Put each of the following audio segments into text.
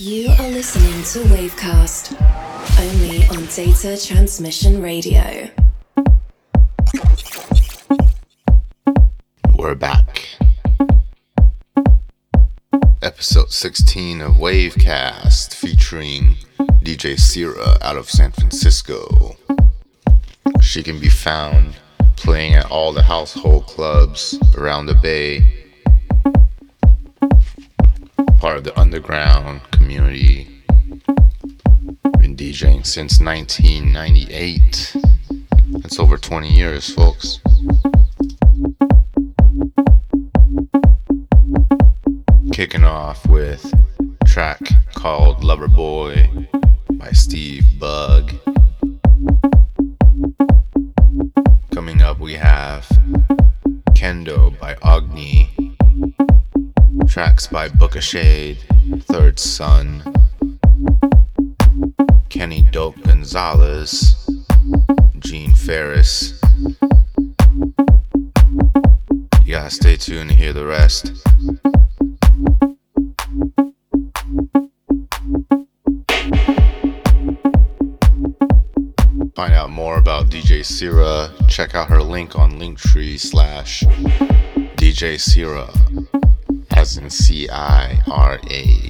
You are listening to Weivcast, only on Data Transmission Radio. We're back. Episode 16 of Weivcast featuring DJ Cira out of San Francisco. She can be found playing at all the household clubs around the bay. Part of the underground community. Been DJing since 1998. That's over 20 years, folks. Kicking off with a track called Lover Boy by Steve Bug. Coming up, we have Kendo by OGNI, tracks by Booka Shade, Third Son, Kenny Dope Gonzalez, Gene Farris. You gotta stay tuned to hear the rest. Find out more about DJ Cira. Check out her link on Linktree slash DJ Cira, as in C I R A.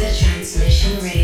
transmission radio.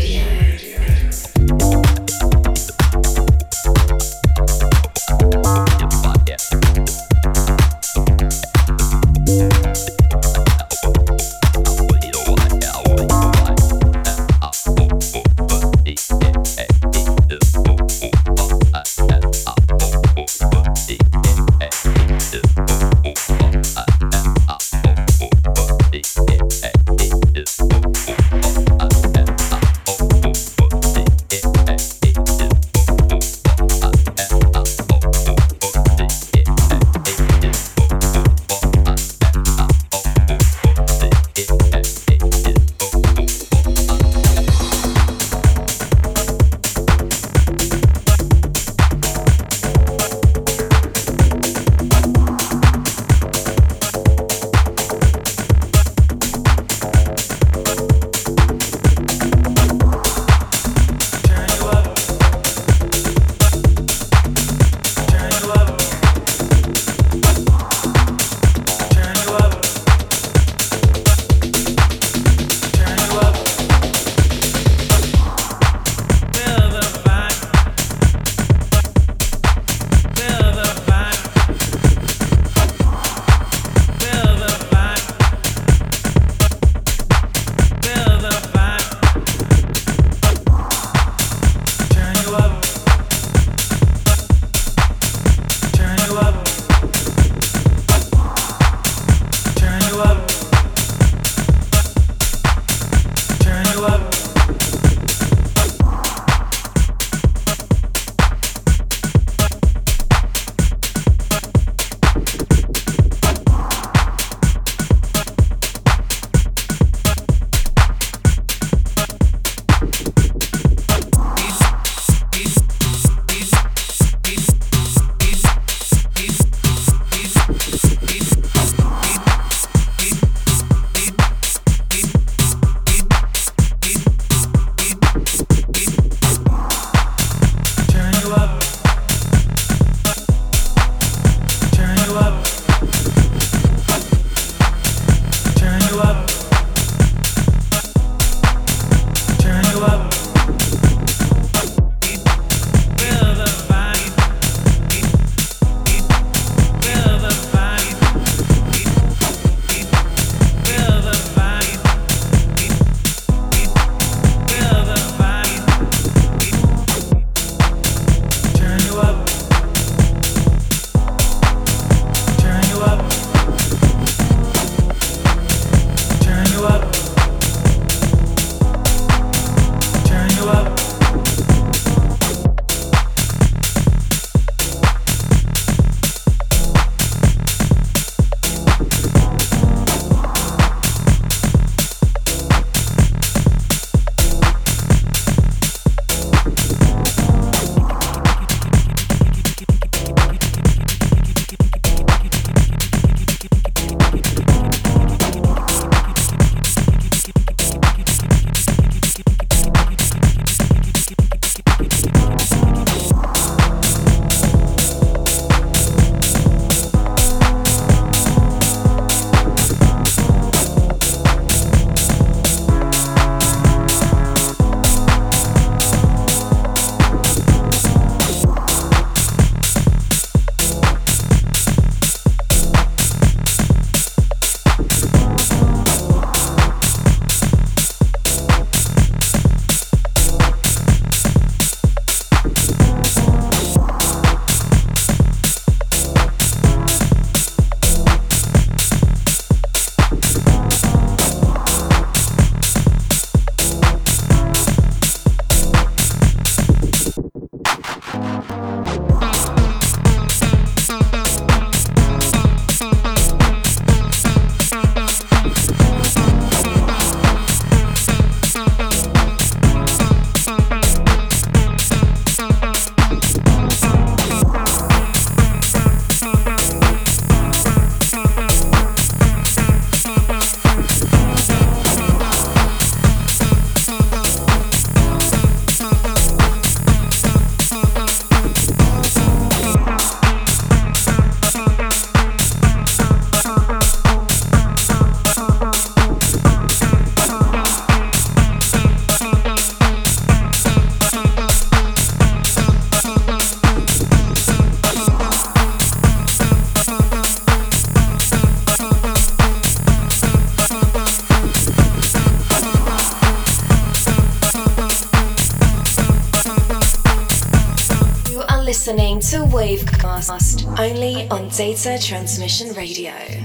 On Data Transmission Radio.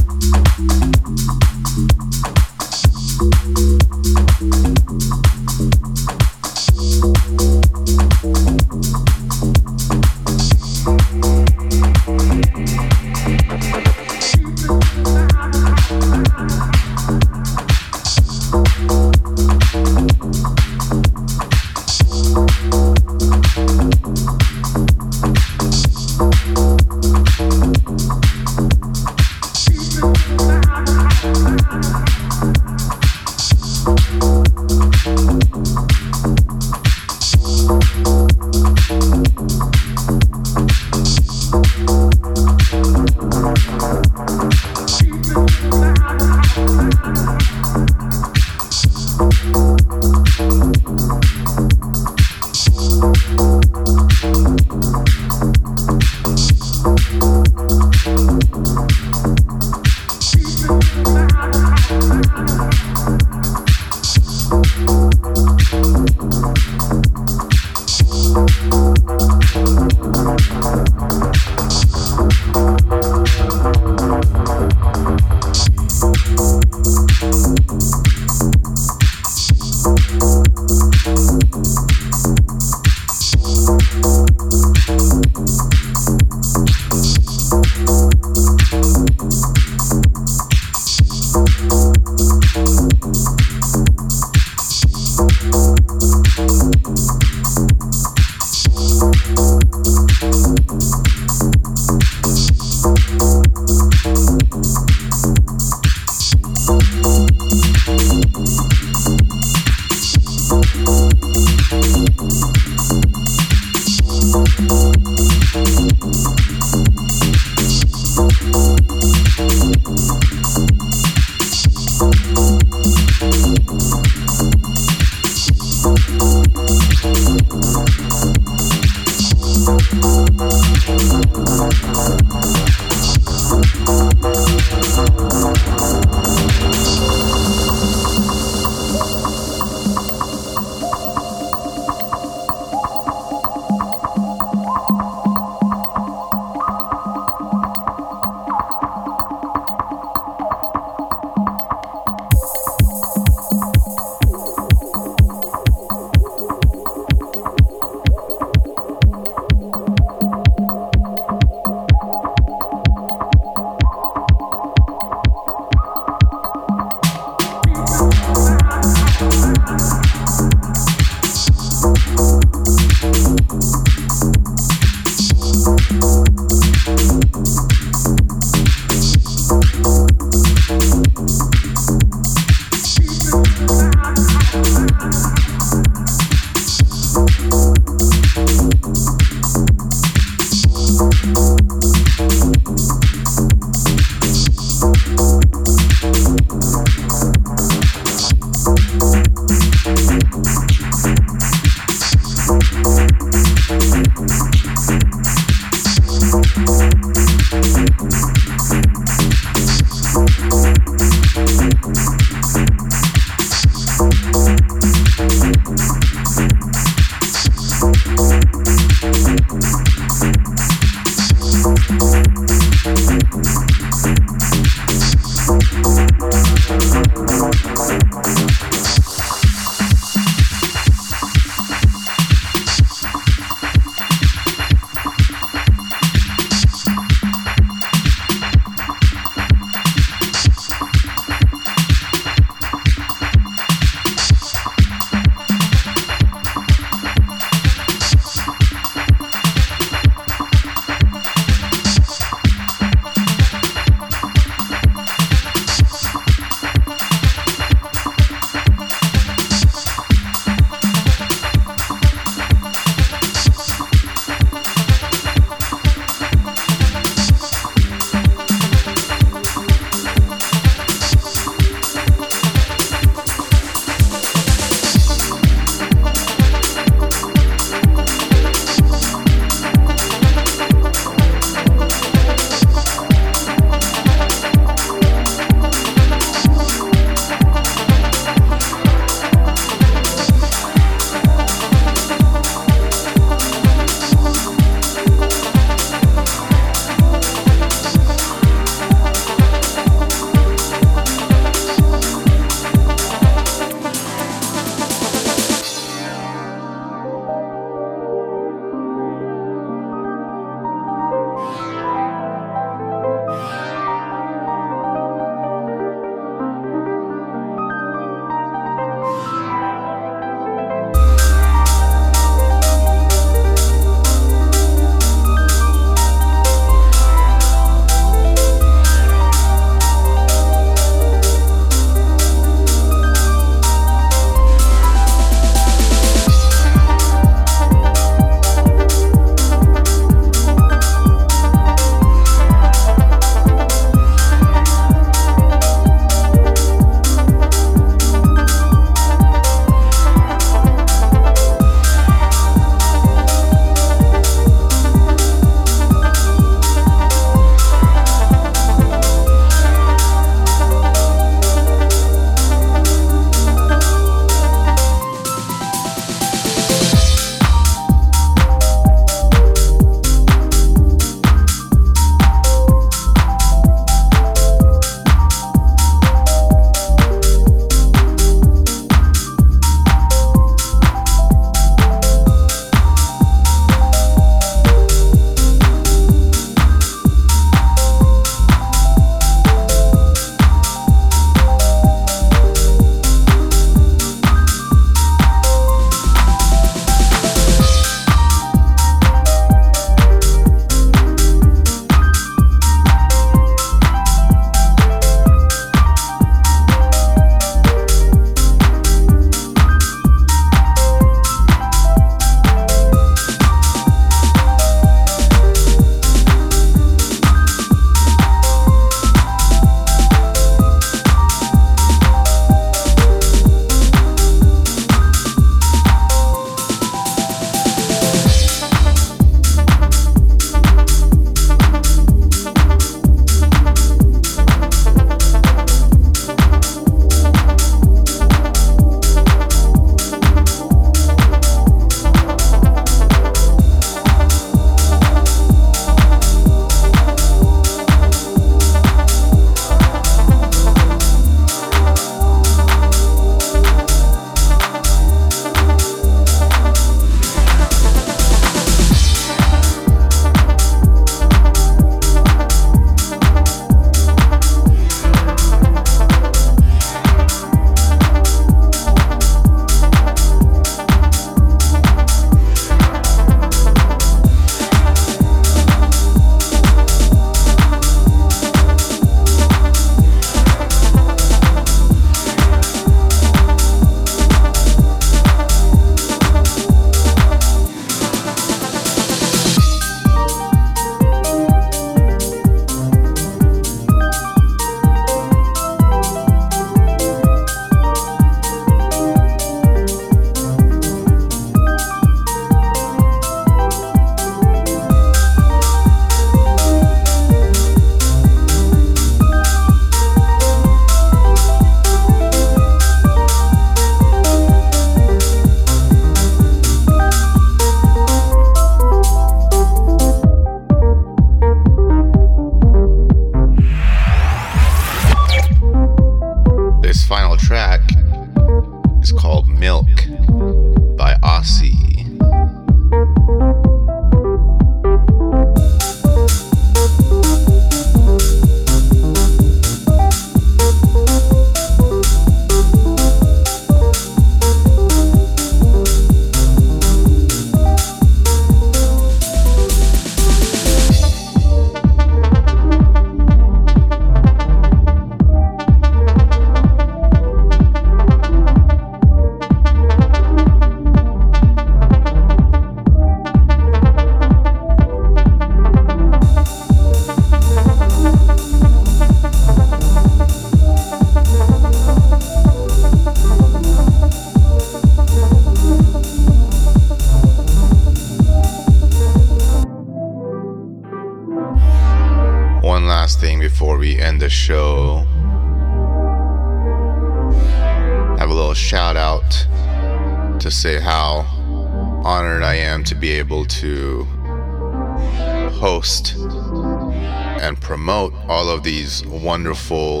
These wonderful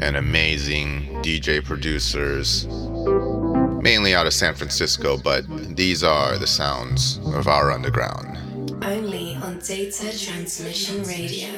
and amazing DJ producers, mainly out of San Francisco, but these are the sounds of our underground. Only on Data Transmission Radio.